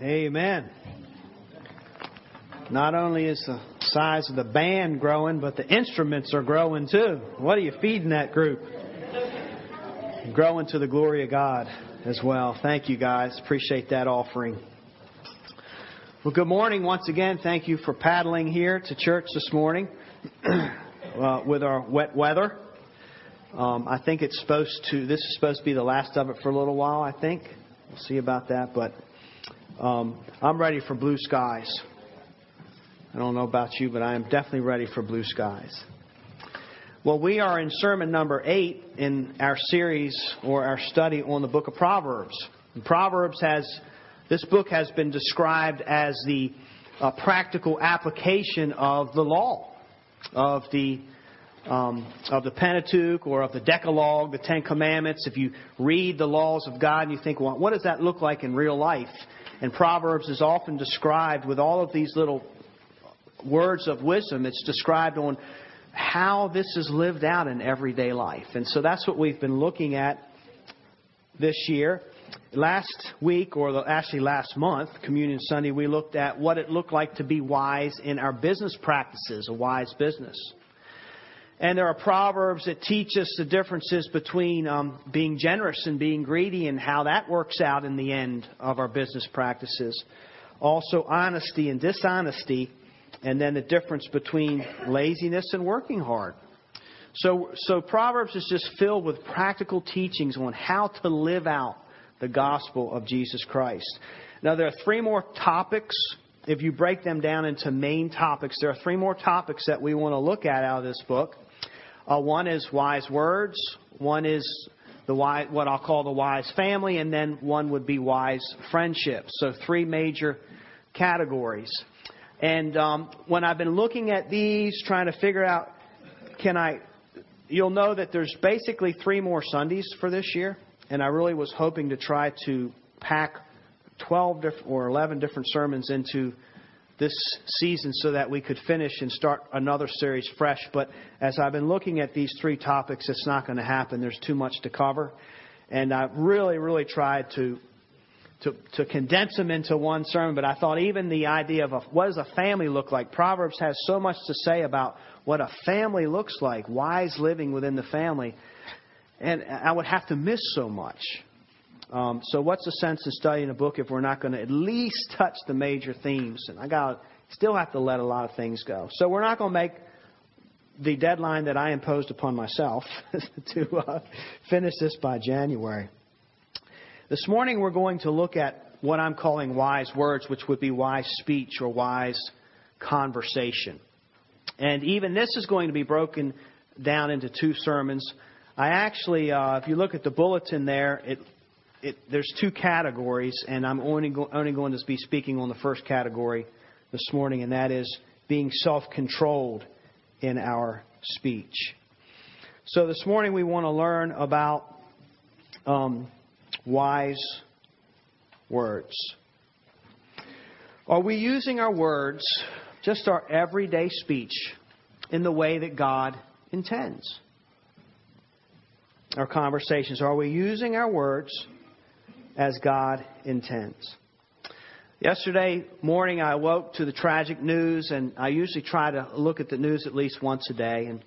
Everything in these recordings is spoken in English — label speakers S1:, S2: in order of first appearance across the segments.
S1: Amen. Not only is the size of the band growing, but the instruments are growing too. What are you feeding that group? Growing to the glory of God as well. Thank you guys. Appreciate that offering. Well, good morning once again. Thank you for paddling here to church this morning uh, with our wet weather. Um, I think it's supposed to. This is supposed to be the last of it for a little while. I think. We'll see about that, but um, I'm ready for blue skies. I don't know about you, but I am definitely ready for blue skies. Well, we are in sermon number eight in our series or our study on the book of Proverbs. And Proverbs has, this book has been described as the uh, practical application of the law, of the um, of the Pentateuch or of the Decalogue, the Ten Commandments. If you read the laws of God and you think, well, what does that look like in real life? And Proverbs is often described with all of these little words of wisdom, it's described on how this is lived out in everyday life. And so that's what we've been looking at this year. Last week, or actually last month, Communion Sunday, we looked at what it looked like to be wise in our business practices, a wise business. And there are proverbs that teach us the differences between um, being generous and being greedy and how that works out in the end of our business practices. Also, honesty and dishonesty and then the difference between laziness and working hard. So, so Proverbs is just filled with practical teachings on how to live out the gospel of Jesus Christ. Now, there are three more topics. If you break them down into main topics, there are three more topics that we want to look at out of this book. Uh, one is wise words. One is the wise, what I'll call the wise family, and then one would be wise friendships. So three major categories. And um, when I've been looking at these, trying to figure out, can I, you'll know that there's basically three more Sundays for this year. And I really was hoping to try to pack 12 or 11 different sermons into this season so that we could finish and start another series fresh. But as I've been looking at these three topics, it's not going to happen. There's too much to cover. And I've really, really tried to to, to condense them into one sermon, but I thought even the idea of a, what does a family look like? Proverbs has so much to say about what a family looks like, wise living within the family, and I would have to miss so much. Um, so, what's the sense in studying a book if we're not going to at least touch the major themes? And I got still have to let a lot of things go. So, we're not going to make the deadline that I imposed upon myself to uh, finish this by January. This morning we're going to look at what I'm calling wise words, which would be wise speech or wise conversation. And even this is going to be broken down into two sermons. I actually, uh, if you look at the bulletin there, it, it, there's two categories, and I'm only, go, only going to be speaking on the first category this morning, and that is being self controlled in our speech. So this morning we want to learn about um, wise words. Are we using our words, just our everyday speech, in the way that God intends? Our conversations, are we using our words as God intends? Yesterday morning, I woke to the tragic news, and I usually try to look at the news at least once a day. And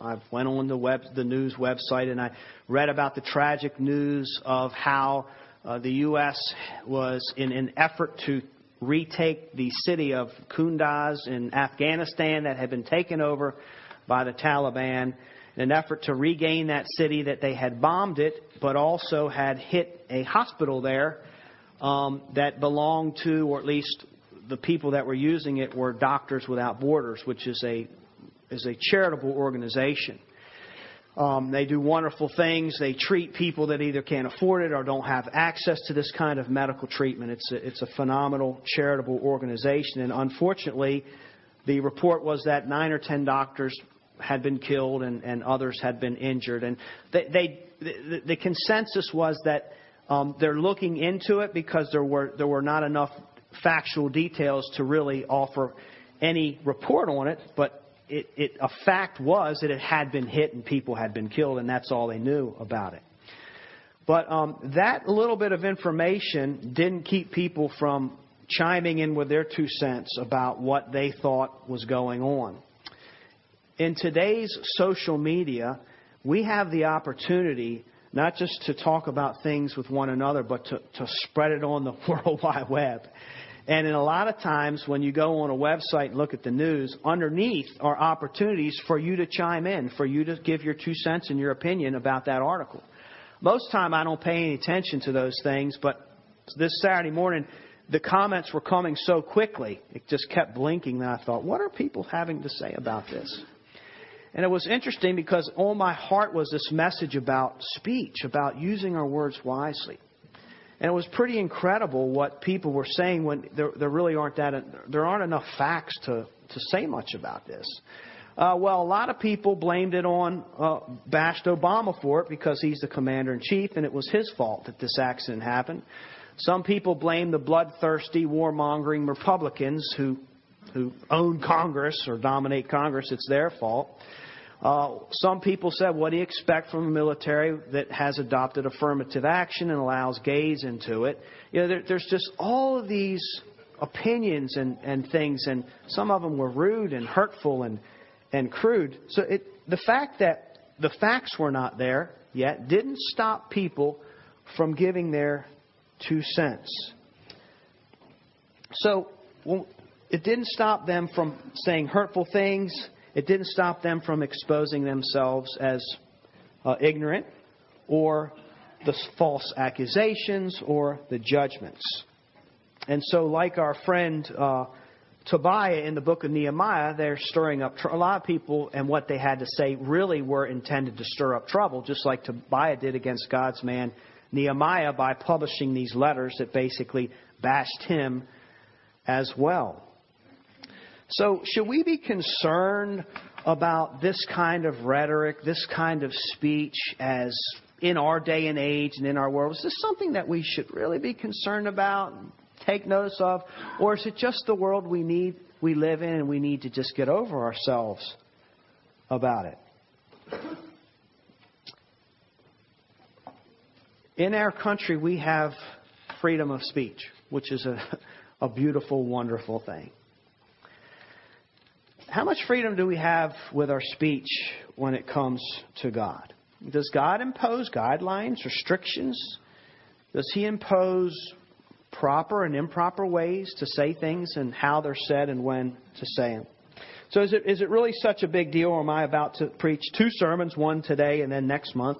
S1: I went on the web, the news website, and I read about the tragic news of how uh, the U.S. was in an effort to retake the city of Kunduz in Afghanistan that had been taken over by the Taliban. In an effort to regain that city, that they had bombed it, but also had hit a hospital there um, that belonged to, or at least the people that were using it were Doctors Without Borders, which is a is a charitable organization. Um, they do wonderful things. They treat people that either can't afford it or don't have access to this kind of medical treatment. It's a, it's a phenomenal charitable organization. And unfortunately, the report was that nine or ten doctors had been killed and, and others had been injured. And they, they, the, the consensus was that um, they're looking into it because there were, there were not enough factual details to really offer any report on it. But it, it, a fact was that it had been hit and people had been killed, and that's all they knew about it. But um, that little bit of information didn't keep people from chiming in with their two cents about what they thought was going on. In today's social media, we have the opportunity not just to talk about things with one another, but to, to spread it on the World Wide Web. And in a lot of times when you go on a website and look at the news, underneath are opportunities for you to chime in, for you to give your two cents and your opinion about that article. Most time I don't pay any attention to those things, but this Saturday morning the comments were coming so quickly, it just kept blinking that I thought, what are people having to say about this? And it was interesting because on my heart was this message about speech, about using our words wisely. And it was pretty incredible what people were saying when there, there really aren't that there aren't enough facts to to say much about this. Uh, well, a lot of people blamed it on uh, bashed Obama for it because he's the commander in chief, and it was his fault that this accident happened. Some people blame the bloodthirsty, warmongering Republicans who who own Congress or dominate Congress. It's their fault. Uh, some people said, what do you expect from a military that has adopted affirmative action and allows gays into it? You know, there, there's just all of these opinions and, and things, and some of them were rude and hurtful and, and crude. So it, the fact that the facts were not there yet didn't stop people from giving their two cents. So well, it didn't stop them from saying hurtful things it didn't stop them from exposing themselves as uh, ignorant or the false accusations or the judgments. And so, like our friend uh, Tobiah in the book of Nehemiah, they're stirring up tr- a lot of people, and what they had to say really were intended to stir up trouble, just like Tobiah did against God's man Nehemiah by publishing these letters that basically bashed him as well. So, should we be concerned about this kind of rhetoric, this kind of speech as in our day and age and in our world? Is this something that we should really be concerned about, and take notice of, or is it just the world we need, we live in, and we need to just get over ourselves about it? In our country, we have freedom of speech, which is a, a beautiful, wonderful thing. How much freedom do we have with our speech when it comes to God? Does God impose guidelines, restrictions? Does He impose proper and improper ways to say things and how they're said and when to say them? So is it, is it really such a big deal, or am I about to preach two sermons, one today and then next month,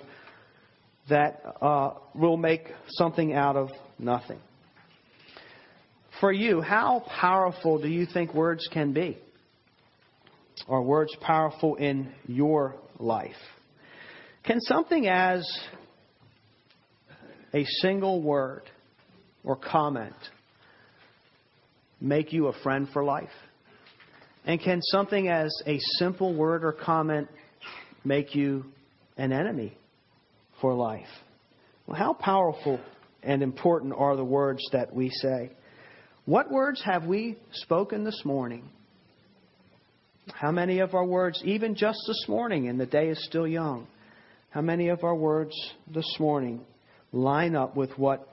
S1: that uh, will make something out of nothing? For you, how powerful do you think words can be? Are words powerful in your life? Can something as a single word or comment make you a friend for life? And can something as a simple word or comment make you an enemy for life? Well, how powerful and important are the words that we say? What words have we spoken this morning how many of our words, even just this morning, and the day is still young, how many of our words this morning line up with what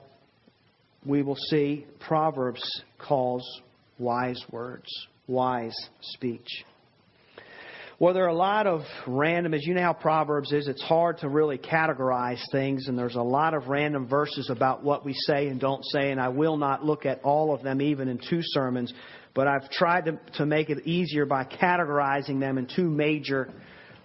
S1: we will see Proverbs calls wise words, wise speech? Well, there are a lot of random, as you know how Proverbs is, it's hard to really categorize things, and there's a lot of random verses about what we say and don't say, and I will not look at all of them even in two sermons but I've tried to, to make it easier by categorizing them in two major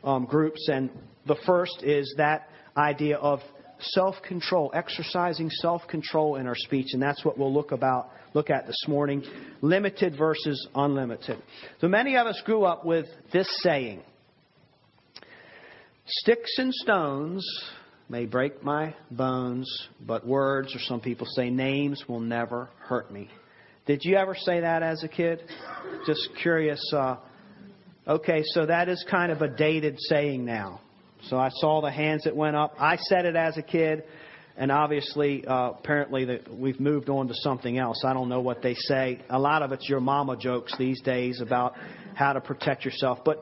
S1: um, groups. And the first is that idea of self-control, exercising self-control in our speech, and that's what we'll look about look at this morning, limited versus unlimited. So many of us grew up with this saying: "Sticks and stones may break my bones, but words, or some people say names, will never hurt me." Did you ever say that as a kid? Just curious. Uh, okay, so that is kind of a dated saying now. So I saw the hands that went up. I said it as a kid, and obviously, uh, apparently, that we've moved on to something else. I don't know what they say. A lot of it's your mama jokes these days about how to protect yourself. But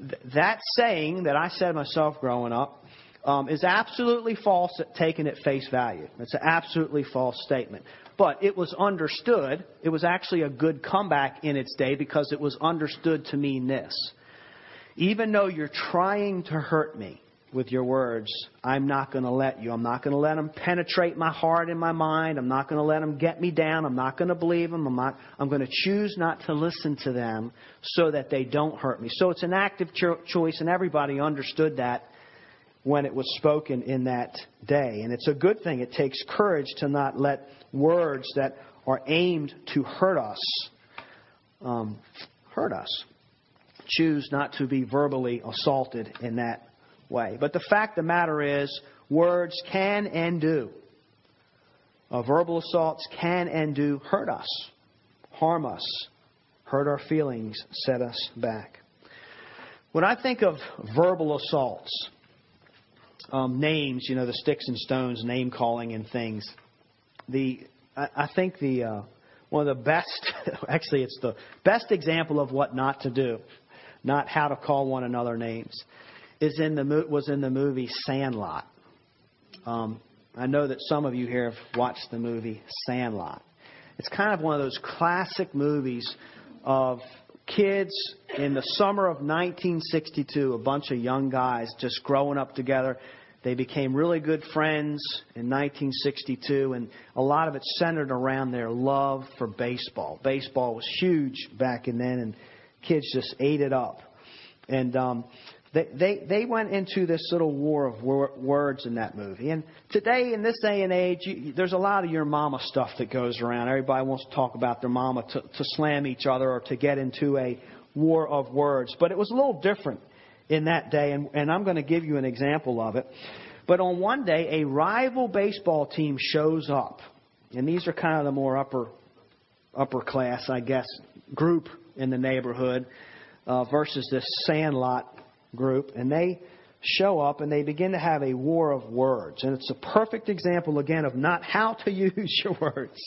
S1: th- that saying that I said myself growing up um, is absolutely false, taken at face value. It's an absolutely false statement. But it was understood. It was actually a good comeback in its day because it was understood to mean this. Even though you're trying to hurt me with your words, I'm not going to let you. I'm not going to let them penetrate my heart and my mind. I'm not going to let them get me down. I'm not going to believe them. I'm, I'm going to choose not to listen to them so that they don't hurt me. So it's an active cho- choice, and everybody understood that when it was spoken in that day. And it's a good thing. It takes courage to not let words that are aimed to hurt us um, hurt us. Choose not to be verbally assaulted in that way. But the fact of the matter is, words can and do. Uh, verbal assaults can and do hurt us, harm us, hurt our feelings, set us back. When I think of verbal assaults, um, names, you know, the sticks and stones, name calling and things. The I, I think the uh, one of the best, actually, it's the best example of what not to do, not how to call one another names, is in the was in the movie Sandlot. Um, I know that some of you here have watched the movie Sandlot. It's kind of one of those classic movies of kids in the summer of 1962, a bunch of young guys just growing up together. They became really good friends in 1962, and a lot of it centered around their love for baseball. Baseball was huge back in then, and kids just ate it up. And um, they, they, they went into this little war of wor- words in that movie. And today, in this day and age, you, there's a lot of your mama stuff that goes around. Everybody wants to talk about their mama to, to slam each other or to get into a war of words. But it was a little different in that day, and, and I'm going to give you an example of it. But on one day, a rival baseball team shows up. And these are kind of the more upper upper class, I guess, group in the neighborhood uh, versus this sandlot group, and they show up and they begin to have a war of words. And it's a perfect example, again, of not how to use your words.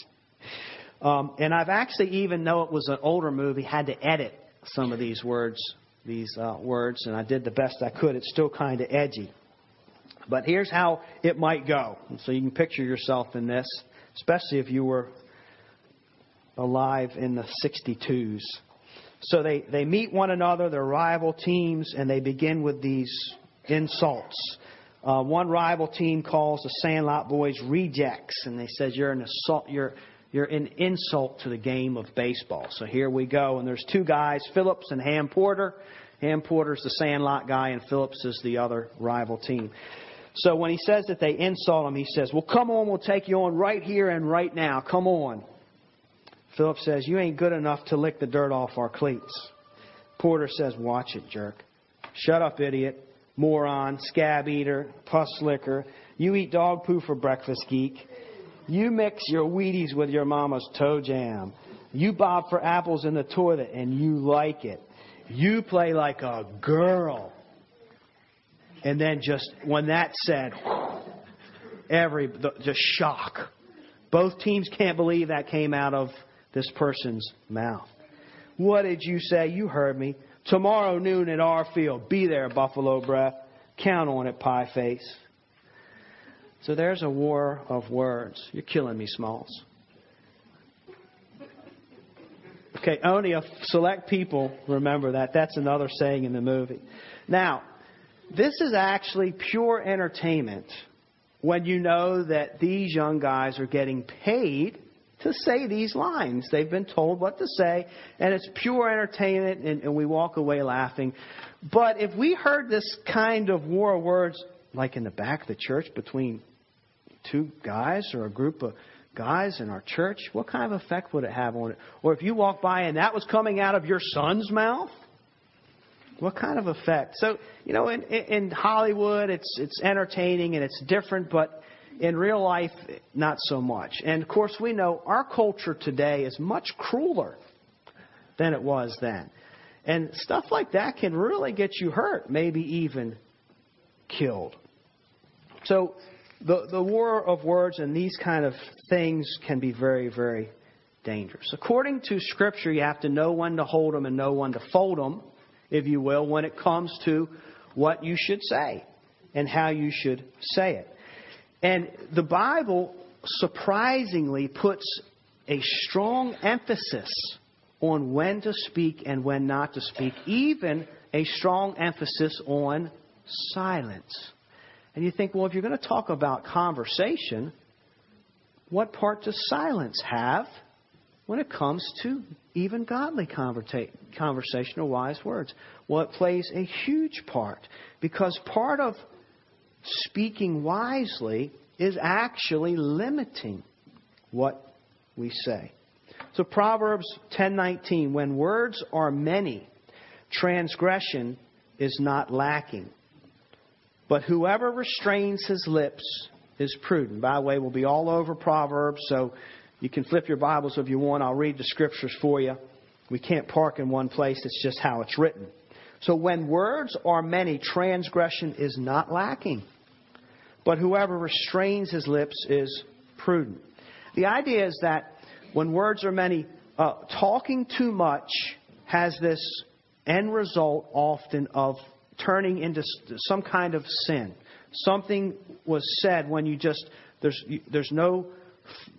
S1: Um, and I've actually, even though it was an older movie, had to edit some of these words, these uh, words, and I did the best I could. It's still kind of edgy. But here's how it might go. So you can picture yourself in this, especially if you were alive in the 62s. So they, they meet one another, they're rival teams, and they begin with these insults. Uh, one rival team calls the Sandlot Boys rejects, and they says you're an assault, you're you're an insult to the game of baseball. So here we go, and there's two guys, Phillips and Ham Porter. Ham Porter's the Sandlot guy, and Phillips is the other rival team. So when he says that they insult him, he says, "Well, come on, we'll take you on right here and right now. Come on." Phillips says, You ain't good enough to lick the dirt off our cleats. Porter says, Watch it, jerk. Shut up, idiot. Moron, scab eater, puss licker. You eat dog poo for breakfast, geek. You mix your Wheaties with your mama's toe jam. You bob for apples in the toilet and you like it. You play like a girl. And then just when that said, every just shock. Both teams can't believe that came out of this person's mouth. What did you say? You heard me. Tomorrow noon at our field. Be there, Buffalo Breath. Count on it, pie face. So there's a war of words. You're killing me, Smalls. Okay, only a select people remember that. That's another saying in the movie. Now, this is actually pure entertainment when you know that these young guys are getting paid to say these lines. They've been told what to say, and it's pure entertainment, and, and we walk away laughing. But if we heard this kind of war of words, like in the back of the church between two guys or a group of guys in our church, what kind of effect would it have on it? Or if you walk by and that was coming out of your son's mouth, what kind of effect? So, you know, in, in Hollywood, it's it's entertaining and it's different, but in real life, not so much. And of course, we know our culture today is much crueler than it was then. And stuff like that can really get you hurt, maybe even killed. So, the, the war of words and these kind of things can be very, very dangerous. According to Scripture, you have to know when to hold them and know when to fold them, if you will, when it comes to what you should say and how you should say it. And the Bible surprisingly puts a strong emphasis on when to speak and when not to speak, even a strong emphasis on silence. And you think, well, if you're going to talk about conversation, what part does silence have when it comes to even godly conversation or wise words? Well, it plays a huge part because part of speaking wisely is actually limiting what we say. So Proverbs 10:19 when words are many transgression is not lacking. But whoever restrains his lips is prudent. By the way, we'll be all over Proverbs, so you can flip your Bibles if you want. I'll read the scriptures for you. We can't park in one place, it's just how it's written. So when words are many, transgression is not lacking. But whoever restrains his lips is prudent. The idea is that when words are many, uh, talking too much has this end result often of turning into some kind of sin. Something was said when you just there's there's no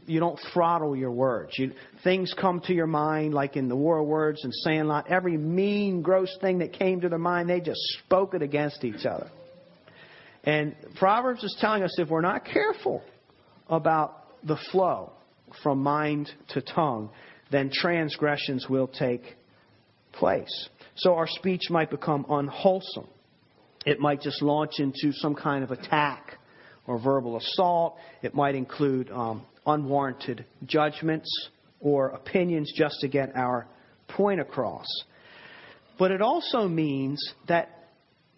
S1: you don't throttle your words. You, things come to your mind, like in the War of Words and saying Sandlot. Every mean, gross thing that came to their mind, they just spoke it against each other. And Proverbs is telling us if we're not careful about the flow from mind to tongue, then transgressions will take place. So our speech might become unwholesome. It might just launch into some kind of attack or verbal assault. It might include um, unwarranted judgments or opinions just to get our point across. But it also means that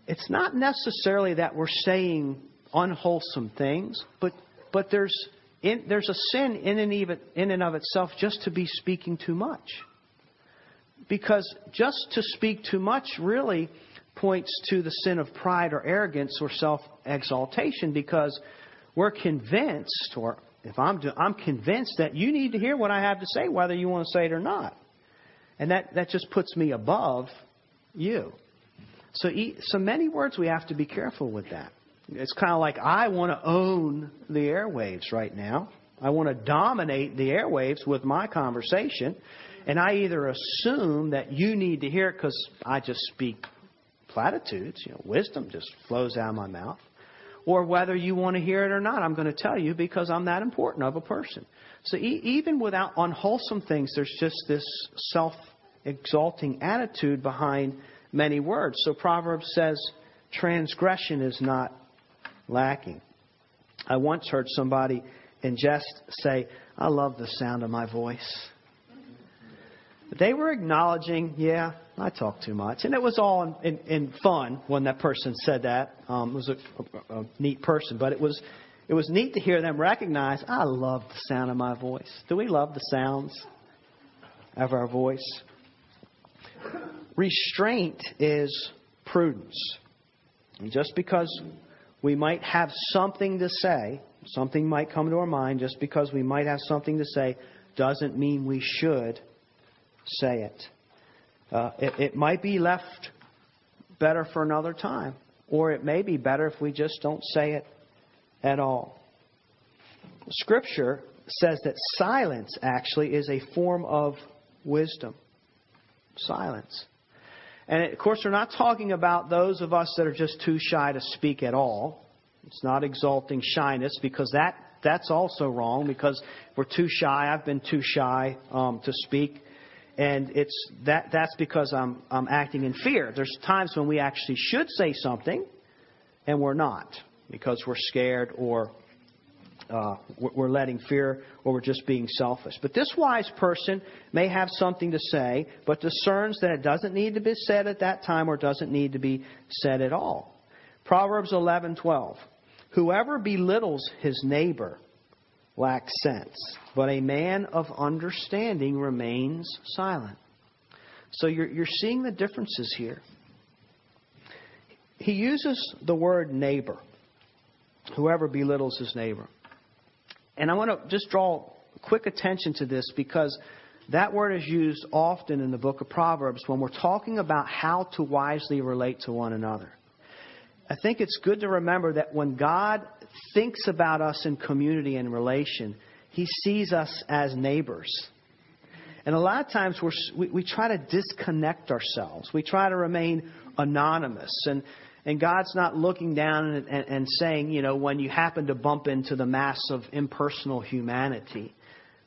S1: it's not necessarily that we're saying unwholesome things, but, but there's, in, there's a sin in and, even, in and of itself just to be speaking too much. Because just to speak too much really points to the sin of pride or arrogance or self exaltation because we're convinced, or if I'm, I'm convinced that you need to hear what I have to say, whether you want to say it or not. And that, that just puts me above you. So, so many words we have to be careful with that. It's kind of like I want to own the airwaves right now. I want to dominate the airwaves with my conversation. And I either assume that you need to hear it because I just speak platitudes, you know, wisdom just flows out of my mouth, or whether you want to hear it or not, I'm going to tell you because I'm that important of a person. So e- even without unwholesome things, there's just this self exalting attitude behind many words. So Proverbs says transgression is not lacking. I once heard somebody in jest say, I love the sound of my voice. They were acknowledging, yeah, I talk too much. And it was all in, in, in fun when that person said that. Um, it was a, a, a neat person, but it was, it was neat to hear them recognize, I love the sound of my voice. Do we love the sounds of our voice? Restraint is prudence. And just because we might have something to say, something might come to our mind, just because we might have something to say, doesn't mean we should say it. Uh, it, it might be left better for another time, or it may be better if we just don't say it at all. Scripture says that silence actually is a form of wisdom. Silence. And of course, we're not talking about those of us that are just too shy to speak at all. It's not exalting shyness because that that's also wrong because we're too shy. I've been too shy um, to speak and it's that that's because I'm I'm acting in fear. There's times when we actually should say something, and we're not because we're scared or uh, we're letting fear or we're just being selfish. But this wise person may have something to say, but discerns that it doesn't need to be said at that time or doesn't need to be said at all. Proverbs 11:12. Whoever belittles his neighbor lacks sense, but a man of understanding remains silent. So you're, you're seeing the differences here. He uses the word neighbor, whoever belittles his neighbor. And I want to just draw quick attention to this because that word is used often in the book of Proverbs when we're talking about how to wisely relate to one another. I think it's good to remember that when God thinks about us in community and relation, He sees us as neighbors. And a lot of times we, we try to disconnect ourselves. We try to remain anonymous. And, and God's not looking down and, and, and saying, you know, when you happen to bump into the mass of impersonal humanity,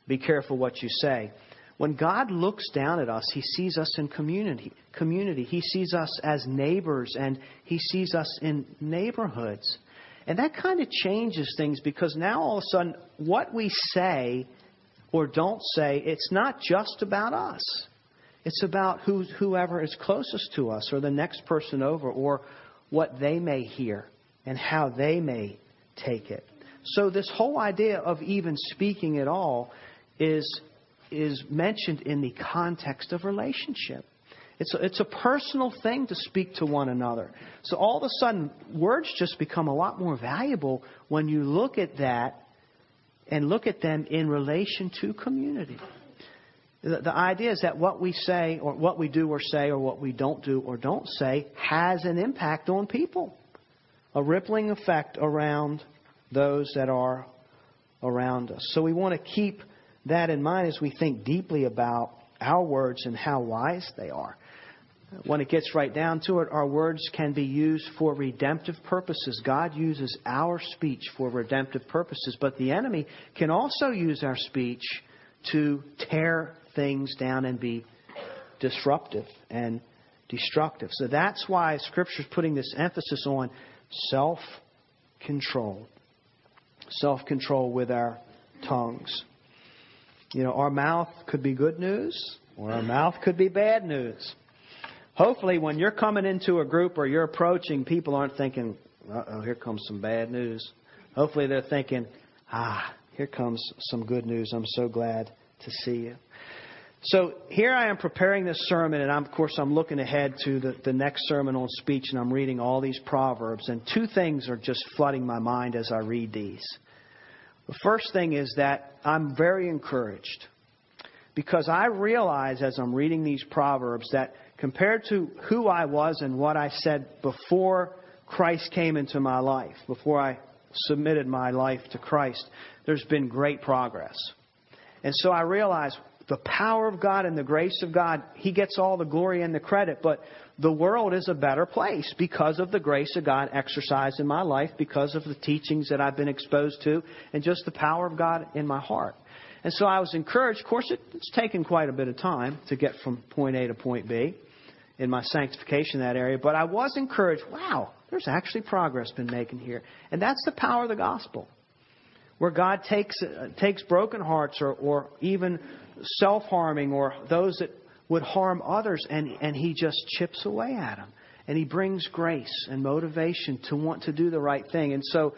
S1: be careful what you say. When God looks down at us, He sees us in community. Community. He sees us as neighbors, and He sees us in neighborhoods. And that kind of changes things because now all of a sudden, what we say or don't say, it's not just about us. It's about who, whoever is closest to us or the next person over or what they may hear and how they may take it. So, this whole idea of even speaking at all is, is mentioned in the context of relationship. It's a, it's a personal thing to speak to one another. So all of a sudden, words just become a lot more valuable when you look at that and look at them in relation to community. The, the idea is that what we say, or what we do or say, or what we don't do or don't say, has an impact on people. A rippling effect around those that are around us. So we want to keep that in mind as we think deeply about our words and how wise they are. When it gets right down to it, our words can be used for redemptive purposes. God uses our speech for redemptive purposes, but the enemy can also use our speech to tear things down and be disruptive and destructive. So that's why Scripture is putting this emphasis on self control. Self control with our tongues. You know, our mouth could be good news, or our mouth could be bad news. Hopefully, when you're coming into a group or you're approaching, people aren't thinking, oh, here comes some bad news. Hopefully, they're thinking, ah, here comes some good news. I'm so glad to see you. So here I am preparing this sermon, and I'm, of course I'm looking ahead to the, the next sermon on speech, and I'm reading all these proverbs, and two things are just flooding my mind as I read these. The first thing is that I'm very encouraged because I realize as I'm reading these proverbs that compared to who I was and what I said before Christ came into my life, before I submitted my life to Christ, there's been great progress. And so I realize the power of God and the grace of God, He gets all the glory and the credit, but the world is a better place because of the grace of God exercised in my life, because of the teachings that I've been exposed to, and just the power of God in my heart. And so I was encouraged. Of course, it's taken quite a bit of time to get from point A to point B in my sanctification in that area, but I was encouraged. Wow, there's actually progress been making here. And that's the power of the gospel. Where God takes, uh, takes broken hearts or, or even self harming or those that would harm others, and, and He just chips away at them. And He brings grace and motivation to want to do the right thing. And so,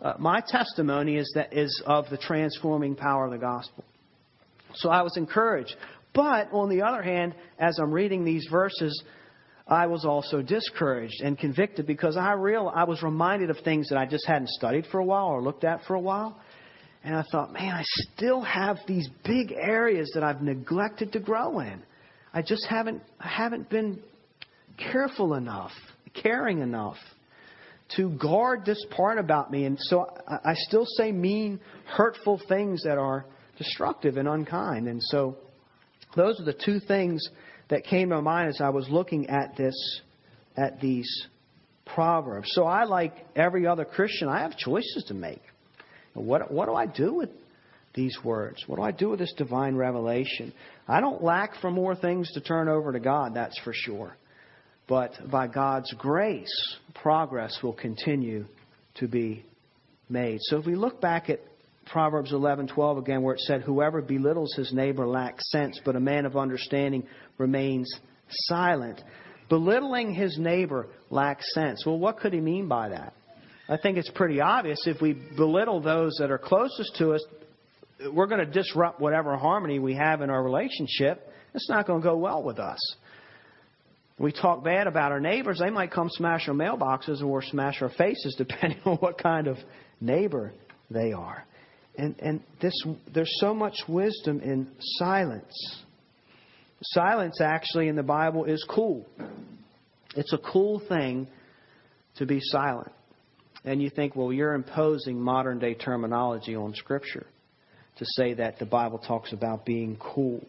S1: uh, my testimony is that is of the transforming power of the gospel. So I was encouraged. But on the other hand, as I'm reading these verses, I was also discouraged and convicted because I real I was reminded of things that I just hadn't studied for a while or looked at for a while. And I thought, man, I still have these big areas that I've neglected to grow in. I just haven't I haven't been careful enough, caring enough to guard this part about me. And so I I still say mean, hurtful things that are destructive and unkind. And so those are the two things that came to mind as I was looking at this, at these proverbs. So I, like every other Christian, I have choices to make. What, what do I do with these words? What do I do with this divine revelation? I don't lack for more things to turn over to God, that's for sure. But by God's grace, progress will continue to be made. So if we look back at Proverbs 11:12 again, where it said, "Whoever belittles his neighbor lacks sense, but a man of understanding remains silent." Belittling his neighbor lacks sense. Well, what could he mean by that? I think it's pretty obvious. If we belittle those that are closest to us, we're going to disrupt whatever harmony we have in our relationship. It's not going to go well with us. We talk bad about our neighbors, they might come smash our mailboxes or smash our faces, depending on what kind of neighbor they are. And, and this, there's so much wisdom in silence. Silence, actually, in the Bible is cool. It's a cool thing to be silent. And you think, well, you're imposing modern day terminology on Scripture to say that the Bible talks about being cool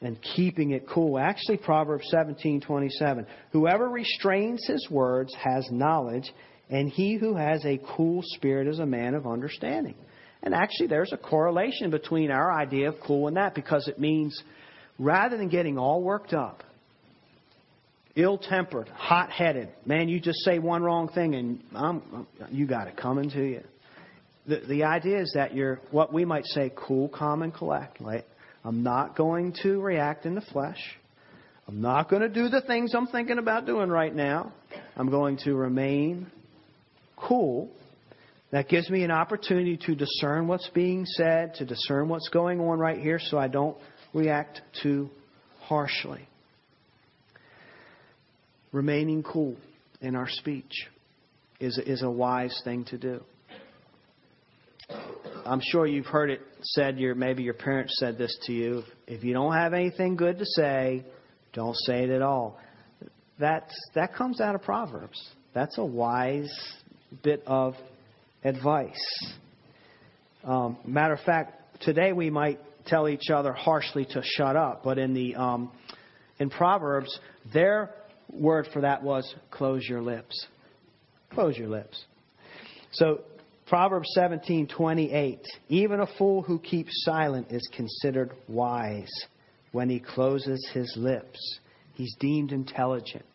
S1: and keeping it cool. Actually, Proverbs 17:27. Whoever restrains his words has knowledge, and he who has a cool spirit is a man of understanding. And actually, there's a correlation between our idea of cool and that because it means rather than getting all worked up, ill tempered, hot headed, man, you just say one wrong thing and I'm, you got it coming to you. The, the idea is that you're what we might say cool, calm, and collect. Right? I'm not going to react in the flesh. I'm not going to do the things I'm thinking about doing right now. I'm going to remain cool that gives me an opportunity to discern what's being said, to discern what's going on right here so I don't react too harshly. Remaining cool in our speech is, is a wise thing to do. I'm sure you've heard it said, your, maybe your parents said this to you. If you don't have anything good to say, don't say it at all. That's, that comes out of Proverbs. That's a wise bit of advice. Um, matter of fact, today we might tell each other harshly to shut up, but in the um, in Proverbs, their word for that was close your lips. Close your lips. So Proverbs 17:28 Even a fool who keeps silent is considered wise when he closes his lips. He's deemed intelligent.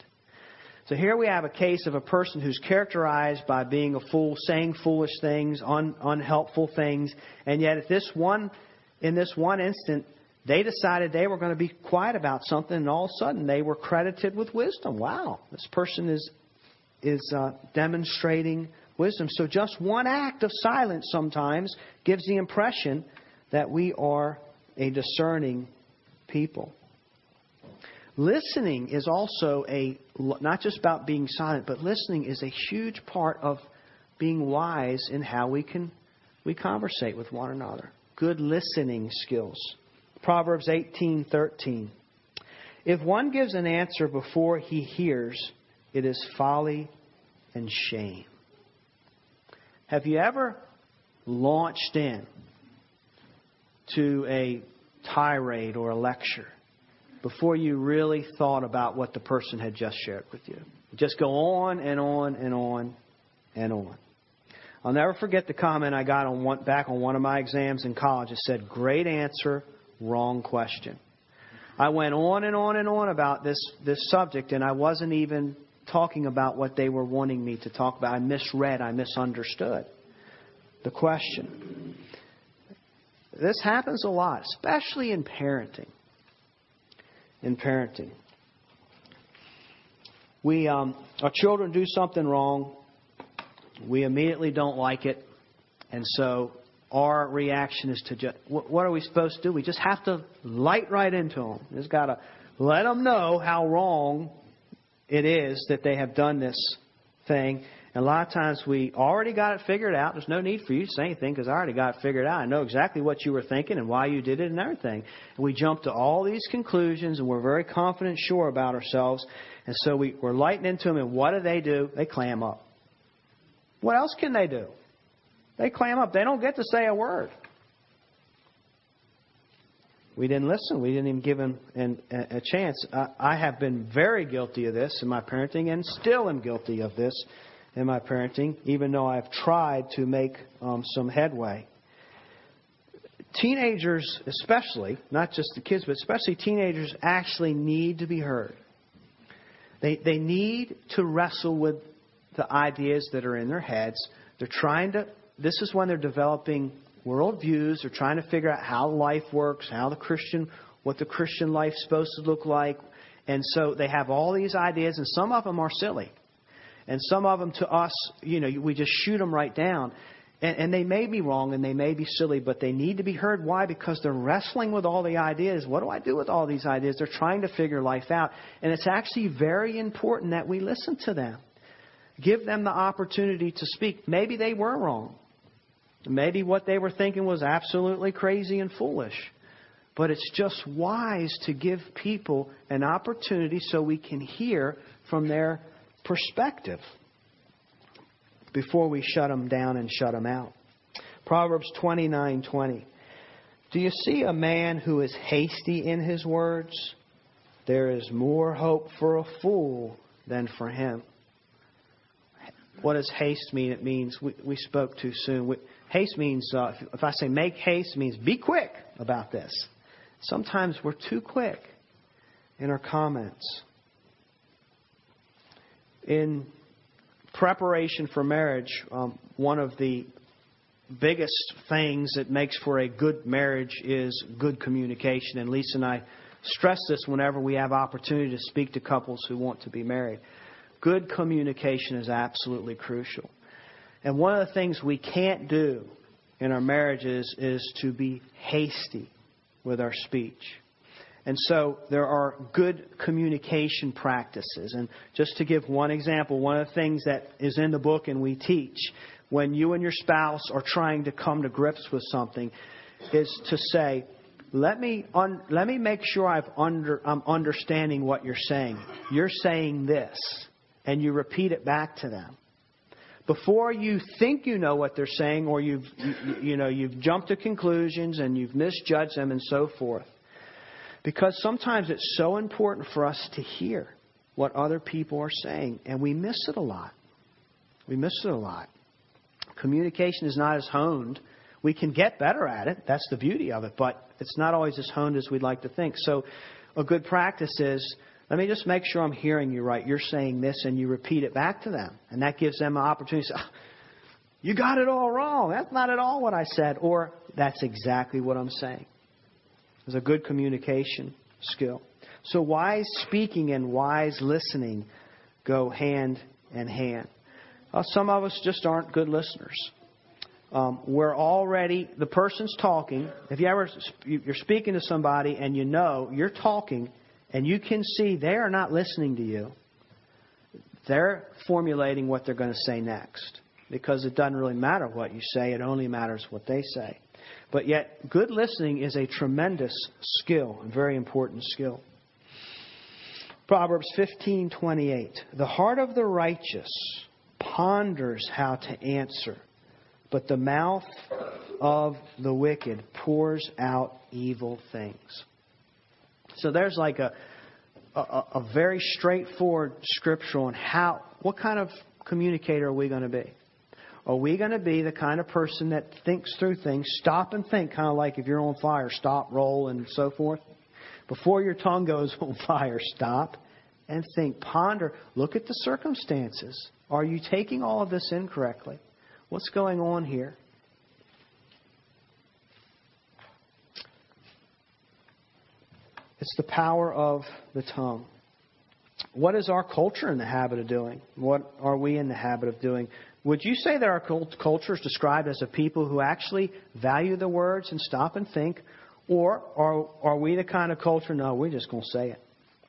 S1: So here we have a case of a person who's characterized by being a fool, saying foolish things, un, unhelpful things, and yet at this one, in this one instant, they decided they were going to be quiet about something, and all of a sudden they were credited with wisdom. Wow, this person is is uh, demonstrating wisdom. So just one act of silence sometimes gives the impression that we are a discerning people. Listening is also a, not just about being silent, but listening is a huge part of being wise in how we can, we conversate with one another. Good listening skills. Proverbs 18:13. If one gives an answer before he hears, it is folly and shame. Have you ever launched in to a tirade or a lecture before you really thought about what the person had just shared with you. Just go on and on and on and on. I'll never forget the comment I got on one, back on one of my exams in college. It said, "Great answer, wrong question." I went on and on and on about this this subject, and I wasn't even talking about what they were wanting me to talk about. I misread, I misunderstood the question. This happens a lot, especially in parenting in parenting. We, um, our children do something wrong, we immediately don't like it, and so our reaction is to just, what are we supposed to do? We just have to light right into them. Just got to let them know how wrong it is that they have done this thing, and a lot of times we already got it figured out. There's no need for you to say anything because I already got it figured out. I know exactly what you were thinking and why you did it and everything. And we jump to all these conclusions and we're very confident, sure about ourselves. And so we, we're lighting into them. And what do they do? They clam up. What else can they do? They clam up. They don't get to say a word. We didn't listen. We didn't even give him an, a, a chance. I, I have been very guilty of this in my parenting and still am guilty of this in my parenting, even though I've tried to make um, some headway. Teenagers, especially, not just the kids, but especially teenagers, actually need to be heard. They, they need to wrestle with the ideas that are in their heads. They're trying to, this is when they're developing worldviews. They're trying to figure out how life works, how the Christian, what the Christian life's supposed to look like. And so they have all these ideas, and some of them are silly. And some of them to us, you know, we just shoot them right down. And, and they may be wrong and they may be silly, but they need to be heard. Why? Because they're wrestling with all the ideas. What do I do with all these ideas? They're trying to figure life out. And it's actually very important that we listen to them. Give them the opportunity to speak. Maybe they were wrong. Maybe what they were thinking was absolutely crazy and foolish. But it's just wise to give people an opportunity so we can hear from their perspective. before we shut them down and shut them out. Proverbs 29:20. Do you see a man who is hasty in his words? There is more hope for a fool than for him. What does haste mean? It means we, we spoke too soon. We, haste means, uh, if, I say make haste, means be quick about this. Sometimes we're too quick in our comments. In preparation for marriage, um, one of the biggest things that makes for a good marriage is good communication. And Lisa and I stress this whenever we have opportunity to speak to couples who want to be married. Good communication is absolutely crucial. And one of the things we can't do in our marriages is to be hasty with our speech. And so there are good communication practices. And just to give one example, one of the things that is in the book and we teach when you and your spouse are trying to come to grips with something is to say, let me, un- let me make sure I've under, I'm understanding what you're saying. You're saying this, and you repeat it back to them. Before you think you know what they're saying, or you've, you, you know, you've jumped to conclusions and you've misjudged them and so forth. Because sometimes it's so important for us to hear what other people are saying, and we miss it a lot. We miss it a lot. Communication is not as honed. We can get better at it. That's the beauty of it, but it's not always as honed as we'd like to think. So, a good practice is let me just make sure I'm hearing you right. You're saying this, and you repeat it back to them. And that gives them an opportunity to say, You got it all wrong. That's not at all what I said. Or, That's exactly what I'm saying. It's a good communication skill. So, wise speaking and wise listening go hand in hand. Some of us just aren't good listeners. Um, we're already the person's talking. If you ever you're speaking to somebody and you know you're talking and you can see they are not listening to you, they're formulating what they're going to say next because it doesn't really matter what you say; it only matters what they say. But yet, good listening is a tremendous skill, a very important skill. Proverbs 15:28 The heart of the righteous ponders how to answer, but the mouth of the wicked pours out evil things. So there's like a, a, a very straightforward scripture on how, what kind of communicator are we going to be? Are we going to be the kind of person that thinks through things, stop and think, kind of like if you're on fire, stop, roll, and so forth? Before your tongue goes on fire, stop and think, ponder, look at the circumstances. Are you taking all of this incorrectly? What's going on here? It's the power of the tongue. What is our culture in the habit of doing? What are we in the habit of doing? Would you say that our culture is described as a people who actually value the words and stop and think? Or are, are we the kind of culture, no, we're just going to say it,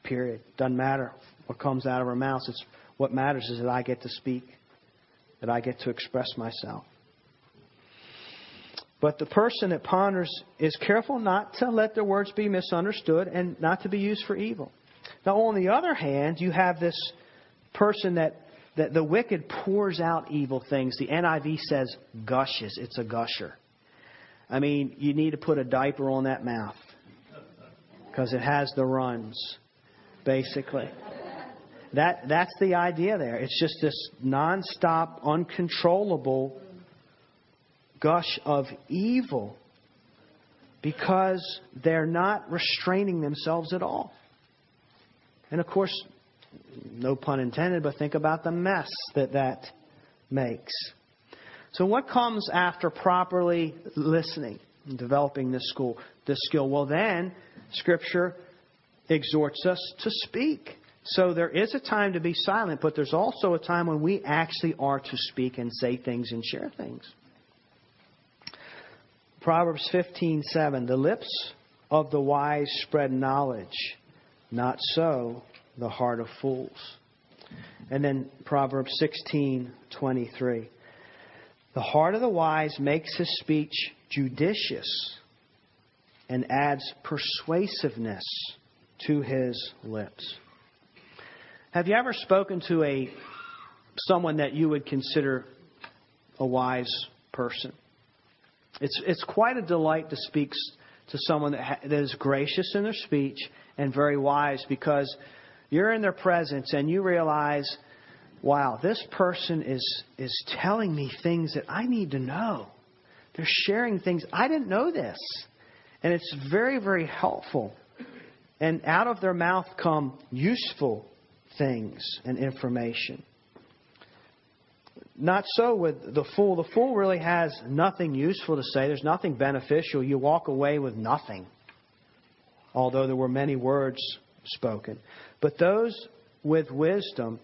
S1: period. Doesn't matter what comes out of our mouths. It's what matters is that I get to speak, that I get to express myself. But the person that ponders is careful not to let their words be misunderstood and not to be used for evil. Now, on the other hand, you have this person that, that the wicked pours out evil things. The NIV says gushes. It's a gusher. I mean, you need to put a diaper on that mouth because it has the runs, basically. That, that's the idea there. It's just this nonstop, uncontrollable gush of evil because they're not restraining themselves at all. And of course, no pun intended, but think about the mess that that makes. So, what comes after properly listening and developing this school, this skill? Well, then, Scripture exhorts us to speak. So there is a time to be silent, but there's also a time when we actually are to speak and say things and share things. Proverbs 15:7 The lips of the wise spread knowledge, not so the heart of fools. And then Proverbs 16:23 The heart of the wise makes his speech judicious and adds persuasiveness to his lips. Have you ever spoken to a someone that you would consider a wise person. It's, it's quite a delight to speak to someone that, ha- that is gracious in their speech and very wise because you're in their presence and you realize, wow, this person is, is telling me things that I need to know. They're sharing things. I didn't know this. And it's very, very helpful. And out of their mouth come useful things and information. Not so with the fool. The fool really has nothing useful to say. There's nothing beneficial. You walk away with nothing, although there were many words spoken. But those with wisdom,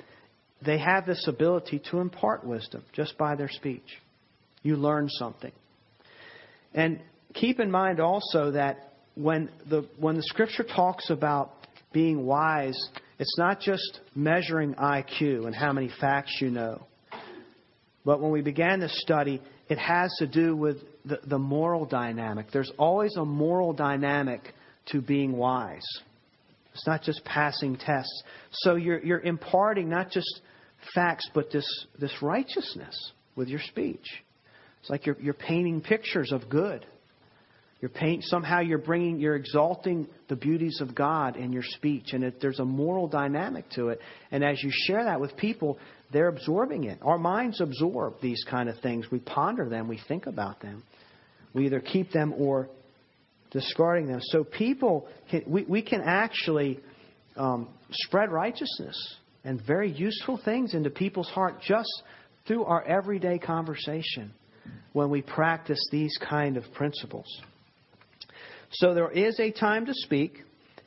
S1: they have this ability to impart wisdom just by their speech. You learn something. And keep in mind also that when the, when the scripture talks about being wise, it's not just measuring IQ and how many facts you know. But when we began this study, it has to do with the, the moral dynamic. There's always a moral dynamic to being wise. It's not just passing tests. So you're, you're imparting not just facts, but this, this righteousness with your speech. It's like you're, you're painting pictures of good. You're paint, somehow you're bringing, you're exalting the beauties of God in your speech, and it, there's a moral dynamic to it. And as you share that with people, they're absorbing it. Our minds absorb these kind of things. We ponder them, we think about them. We either keep them or discarding them. So people, can, we, we can actually um, spread righteousness and very useful things into people's heart just through our everyday conversation when we practice these kind of principles. So there is a time to speak,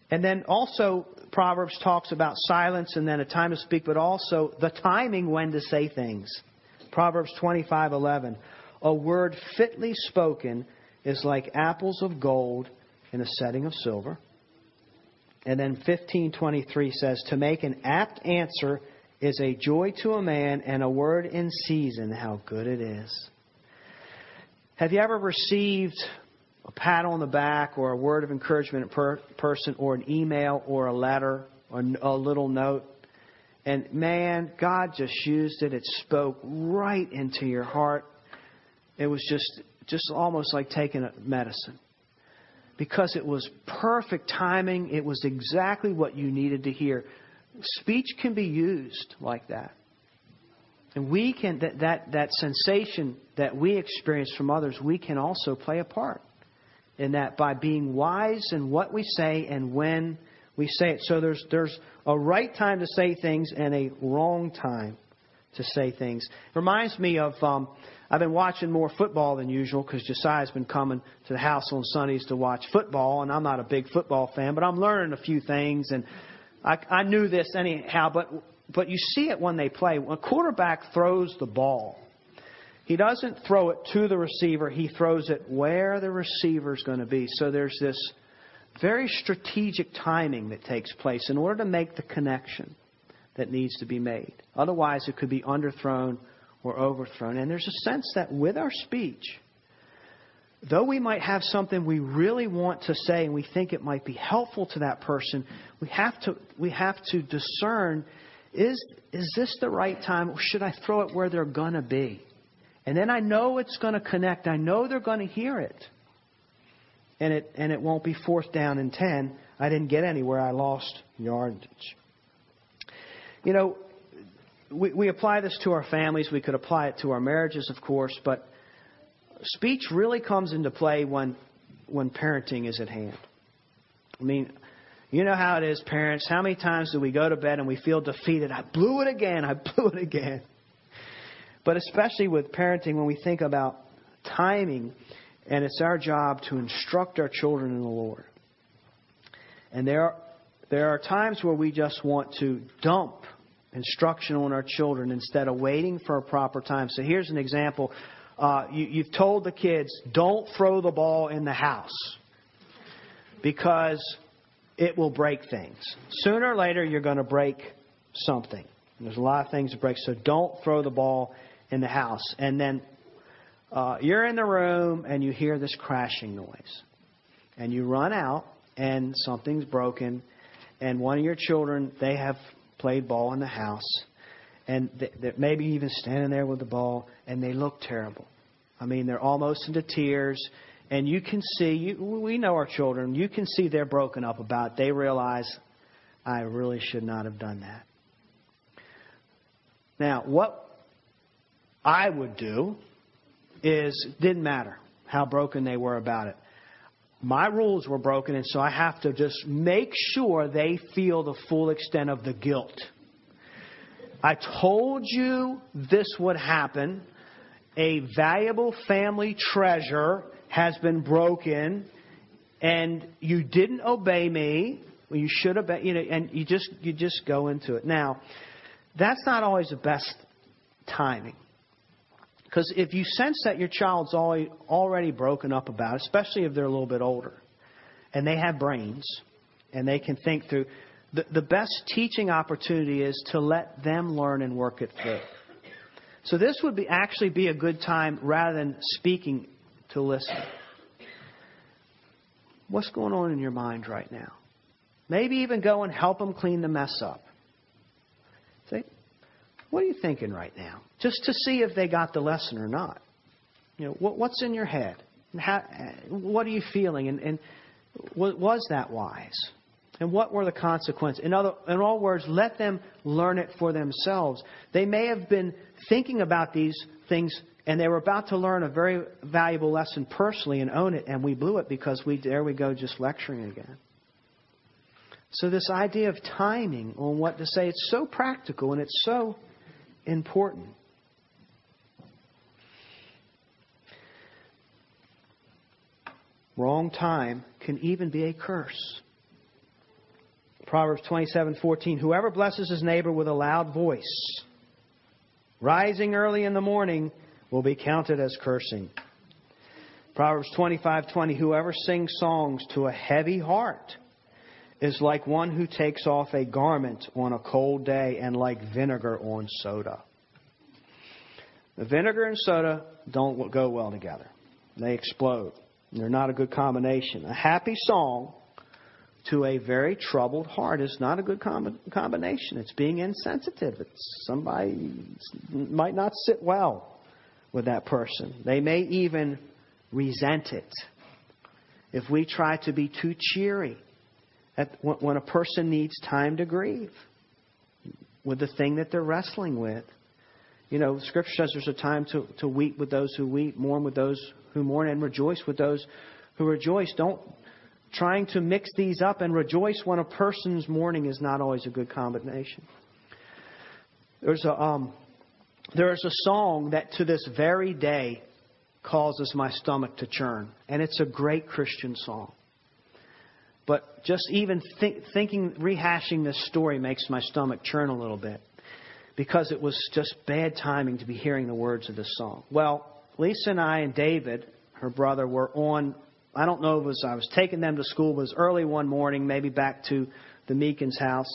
S1: and then also Proverbs talks about silence and then a time to speak, but also the timing when to say things. Proverbs 25:11, a word fitly spoken is like apples of gold in a setting of silver. And then 1523 says, To make an apt answer is a joy to a man, and a word in season, how good it is. Have you ever received a pat on the back or a word of encouragement in person or an email or a letter or a little note? And man, God just used it. It spoke right into your heart. It was just just almost like taking a medicine. Because it was perfect timing, it was exactly what you needed to hear. Speech can be used like that. And we can that, that that sensation that we experience from others, we can also play a part in that by being wise in what we say and when we say it. So there's there's a right time to say things and a wrong time to say things. Reminds me of um, I've been watching more football than usual because Josiah's been coming to the house on Sundays to watch football, and I'm not a big football fan, but I'm learning a few things, and I, I knew this anyhow. But but you see it when they play. When a quarterback throws the ball, he doesn't throw it to the receiver. He throws it where the receiver's going to be. So there's this very strategic timing that takes place in order to make the connection that needs to be made. Otherwise, it could be underthrown or overthrown. And there's a sense that with our speech, though we might have something we really want to say and we think it might be helpful to that person, we have to, we have to discern is, is this the right time or should I throw it where they're going to be? And then I know it's going to connect. I know they're going to hear it. And it, and it won't be fourth down and 10. I didn't get anywhere. I lost yardage. You know, we, we apply this to our families. We could apply it to our marriages, of course, but speech really comes into play when, when parenting is at hand. I mean, you know how it is, parents. How many times do we go to bed and we feel defeated? I blew it again. I blew it again. But especially with parenting, when we think about timing, and it's our job to instruct our children in the Lord. And there are, there are times where we just want to dump instruction on our children instead of waiting for a proper time. So here's an example. Uh, you, you've told the kids, don't throw the ball in the house because it will break things. Sooner or later, you're going to break something. There's a lot of things to break, so don't throw the ball in the house. And then uh, you're in the room and you hear this crashing noise. And you run out and something's broken. And one of your children, they have played ball in the house. and they're maybe even standing there with the ball, and they look terrible. I mean, they're almost into tears, and you can see. You, we know our children. You can see they're broken up about. It. They realize, I really should not have done that. Now, what I would do is didn't matter how broken they were about it. My rules were broken, and so I have to just make sure they feel the full extent of the guilt. I told you this would happen. A valuable family treasure has been broken, and you didn't obey me. You should have, you know, and you just you just go into it. Now, that's not always the best timing. Because if you sense that your child's already broken up about it, especially if they're a little bit older, and they have brains, and they can think through, the, the best teaching opportunity is to let them learn and work it through. So this would be actually be a good time rather than speaking to listen. What's going on in your mind right now? Maybe even go and help them clean the mess up. What are you thinking right now? Just to see if they got the lesson or not. You know, what, what's in your head? How, what are you feeling? And, and was that wise? And what were the consequences? In other, in all words, let them learn it for themselves. They may have been thinking about these things and they were about to learn a very valuable lesson personally and own it, and we blew it because we there we go just lecturing again. So this idea of timing on what to say, it's so practical and it's so important. Wrong time can even be a curse. Proverbs 27:14 Whoever blesses his neighbor with a loud voice rising early in the morning will be counted as cursing. Proverbs 25:20 Whoever sings songs to a heavy heart is like one who takes off a garment on a cold day and like vinegar on soda. The vinegar and soda don't go well together. They explode. They're not a good combination. A happy song to a very troubled heart is not a good com- combination. It's being insensitive. It's somebody might not sit well with that person. They may even resent it. If we try to be too cheery, at, when a person needs time to grieve with the thing that they're wrestling with. You know, Scripture says there's a time to, to weep with those who weep, mourn with those who mourn, and rejoice with those who rejoice. Don't trying to mix these up and rejoice when a person's mourning is not always a good combination. There's a um, there's a song that to this very day causes my stomach to churn, and it's a great Christian song. But just even think, thinking, rehashing this story makes my stomach churn a little bit because it was just bad timing to be hearing the words of this song. Well, Lisa and I and David, her brother, were on. I don't know if it was I was taking them to school. It was early one morning, maybe back to the Meekins' house,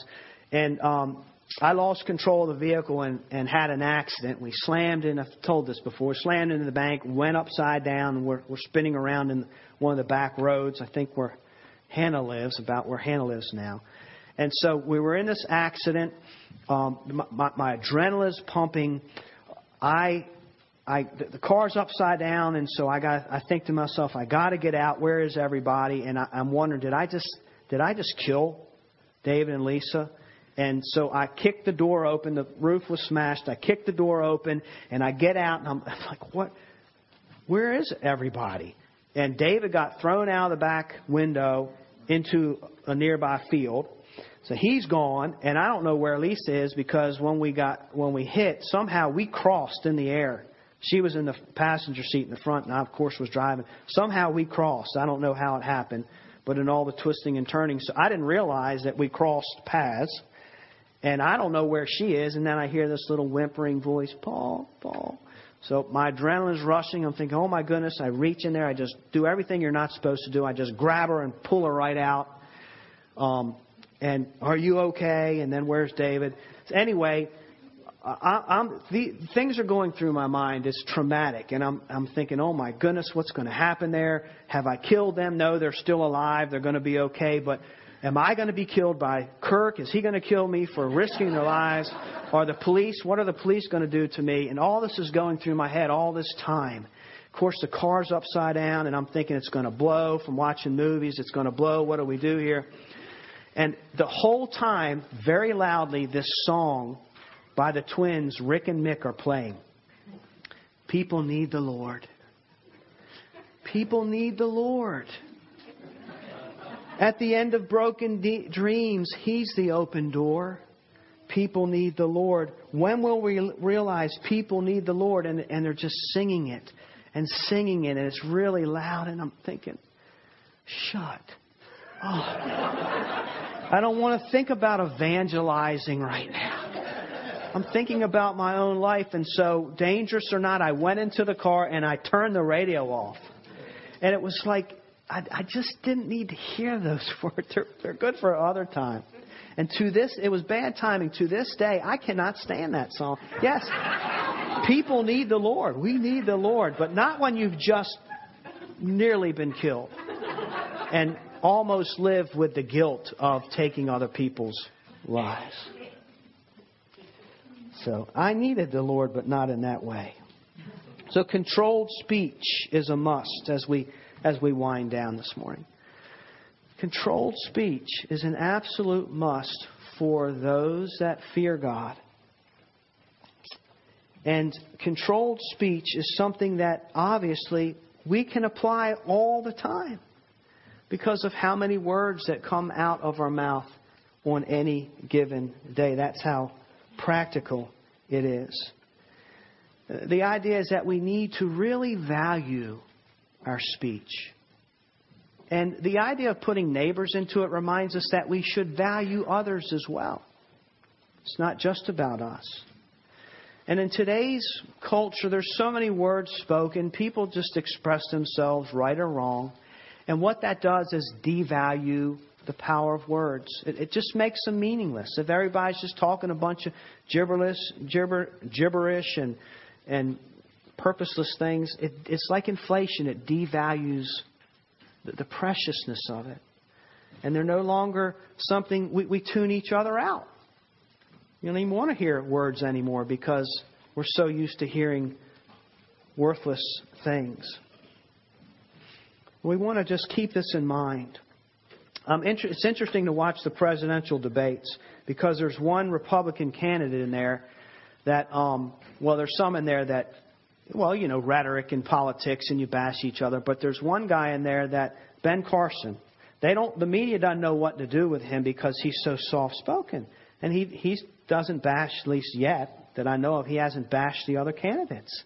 S1: and um, I lost control of the vehicle and, and had an accident. We slammed in. I've told this before. Slammed into the bank, went upside down, and we're, we're spinning around in one of the back roads. I think we're Hannah lives, about where Hannah lives now. And so we were in this accident. Um, my, my, my adrenaline is pumping. I, I, the car's upside down, and so I got. I think to myself, I got to get out. Where is everybody? And I, I'm wondering, did I just, did I just kill David and Lisa? And so I kicked the door open. The roof was smashed. I kicked the door open, and I get out, and I'm like, what? Where is everybody? And David got thrown out of the back window into a nearby field. So he's gone, and I don't know where Lisa is because when we got when we hit, somehow we crossed in the air. She was in the passenger seat in the front, and I of course was driving. Somehow we crossed. I don't know how it happened, but in all the twisting and turning, so I didn't realize that we crossed paths. And I don't know where she is, and then I hear this little whimpering voice, Paul, Paul. So my adrenaline's rushing. I'm thinking, oh my goodness. I reach in there. I just do everything you're not supposed to do. I just grab her and pull her right out. Um, and are you okay? And then where's David? So anyway, I, I'm, the, things are going through my mind. It's traumatic, and I'm, I'm thinking, oh my goodness, what's going to happen there? Have I killed them? No, they're still alive. They're going to be okay. But Am I going to be killed by Kirk? Is he going to kill me for risking their lives? Are the police, what are the police going to do to me? And all this is going through my head all this time. Of course, the car's upside down, and I'm thinking it's going to blow from watching movies. It's going to blow. What do we do here? And the whole time, very loudly, this song by the twins, Rick and Mick, are playing. People need the Lord. People need the Lord. At the end of broken de- dreams, He's the open door. People need the Lord. When will we realize people need the Lord and, and they're just singing it and singing it and it's really loud and I'm thinking, shut Oh. I don't want to think about evangelizing right now. I'm thinking about my own life, and so, dangerous or not, I went into the car and I turned the radio off. And it was like, I, I just didn't need to hear those words. They're, they're good for other time. And to this, it was bad timing. To this day, I cannot stand that song. Yes, people need the Lord. We need the Lord, but not when you've just nearly been killed and almost live with the guilt of taking other people's lives. So I needed the Lord, but not in that way. So controlled speech is a must as we as we wind down this morning. Controlled speech is an absolute must for those that fear God. And controlled speech is something that obviously we can apply all the time because of how many words that come out of our mouth on any given day. That's how practical it is. Uh, the idea is that we need to really value our speech. And the idea of putting neighbors into it reminds us that we should value others as well. It's not just about us. And in today's culture, there's so many words spoken. People just express themselves right or wrong. And what that does is devalue the power of words. It, it just makes them meaningless. If everybody's just talking a bunch of gibberish, gibber, gibberish and, and purposeless things, it, it's like inflation. It devalues the, the preciousness of it. And they're no longer something we, we tune each other out. You don't even want to hear words anymore because we're so used to hearing worthless things. We want to just keep this in mind. Um, it's interesting to watch the presidential debates because there's one Republican candidate in there that, um, well, there's some in there that, well, you know, rhetoric and politics and you bash each other, but there's one guy in there that, Ben Carson, they don't, the media doesn't know what to do with him because he's so soft spoken. And he, he doesn't bash, at least yet, that I know of, he hasn't bashed the other candidates.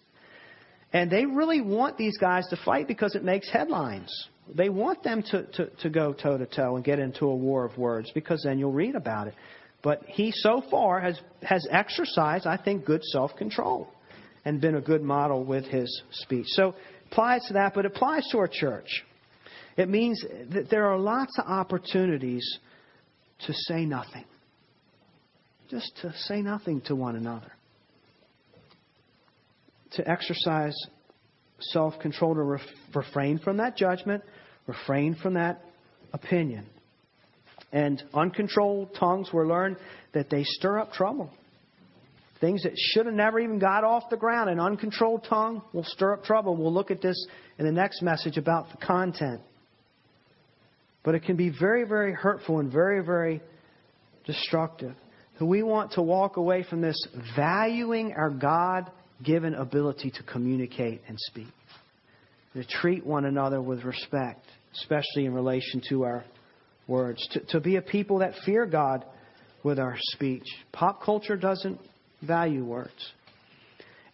S1: And they really want these guys to fight because it makes headlines. They want them to, to, to go toe to toe and get into a war of words because then you'll read about it. But he so far has, has exercised, I think, good self control and been a good model with his speech. So applies to that, but it applies to our church. It means that there are lots of opportunities to say nothing. Just to say nothing to one another to exercise self control, to ref- refrain from that judgment, refrain from that opinion. And uncontrolled tongues were learned that they stir up trouble. Things that should have never even got off the ground. An uncontrolled tongue will stir up trouble. We'll look at this in the next message about the content. But it can be very, very hurtful and very, very destructive. So we want to walk away from this valuing our God given ability to communicate and speak, to treat one another with respect, especially in relation to our words, to, to be a people that fear God with our speech. Pop culture doesn't value words.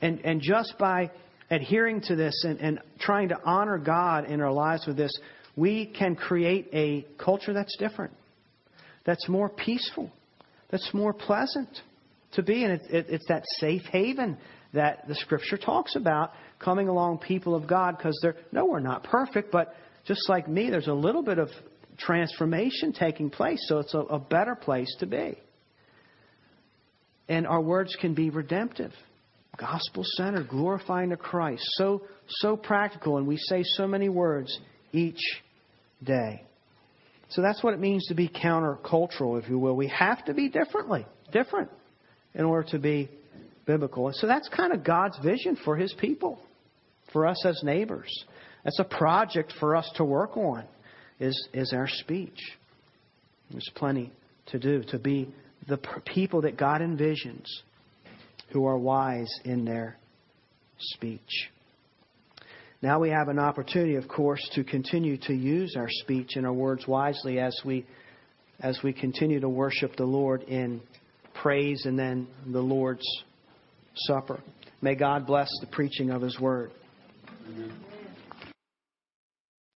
S1: And, and just by adhering to this and, and trying to honor God in our lives with this, we can create a culture that's different, that's more peaceful, that's more pleasant to be. And it, it, it's that safe haven that the Scripture talks about coming along people of God because they're, no, we're not perfect, but just like me, there's a little bit of transformation taking place, so it's a, a better place to be. And our words can be redemptive, gospel centered, glorifying to Christ. So, so practical, and we say so many words each day. So that's what it means to be countercultural, if you will. We have to be differently, different, in order to be biblical. And So that's kind of God's vision for His people, for us as neighbors. That's a project for us to work on, is, is our speech. There's plenty to do to be the people that God envisions who are wise in their speech. Now we have an opportunity, of course, to continue to use our speech and our words wisely as we as we continue to worship the Lord in praise and then the Lord's Supper. May God bless the preaching of His Word. Amen.